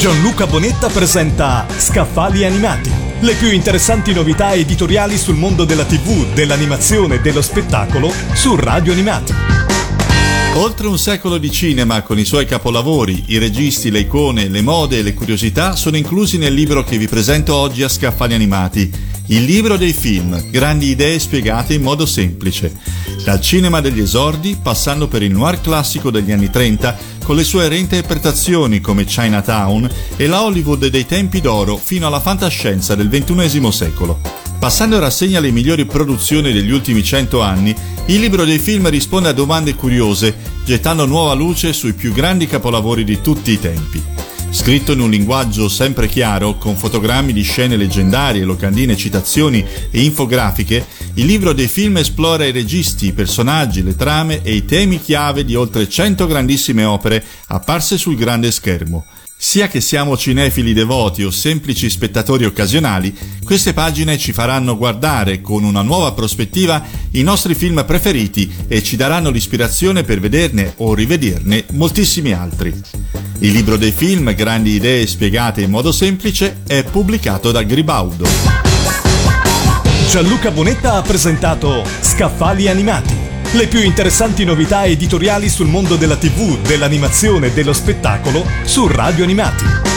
Gianluca Bonetta presenta Scaffali Animati, le più interessanti novità editoriali sul mondo della TV, dell'animazione e dello spettacolo su Radio Animati. Oltre un secolo di cinema con i suoi capolavori, i registi, le icone, le mode e le curiosità sono inclusi nel libro che vi presento oggi a Scaffali Animati, il libro dei film, grandi idee spiegate in modo semplice. Dal cinema degli esordi, passando per il noir classico degli anni 30, con le sue reinterpretazioni come Chinatown e la Hollywood dei tempi d'oro fino alla fantascienza del XXI secolo. Passando in rassegna le migliori produzioni degli ultimi cento anni, il libro dei film risponde a domande curiose, gettando nuova luce sui più grandi capolavori di tutti i tempi. Scritto in un linguaggio sempre chiaro, con fotogrammi di scene leggendarie, locandine, citazioni e infografiche, il libro dei film esplora i registi, i personaggi, le trame e i temi chiave di oltre 100 grandissime opere apparse sul grande schermo. Sia che siamo cinefili devoti o semplici spettatori occasionali, queste pagine ci faranno guardare con una nuova prospettiva i nostri film preferiti e ci daranno l'ispirazione per vederne o rivederne moltissimi altri. Il libro dei film, grandi idee spiegate in modo semplice, è pubblicato da Gribaudo. Gianluca Bonetta ha presentato Scaffali Animati, le più interessanti novità editoriali sul mondo della TV, dell'animazione e dello spettacolo su Radio Animati.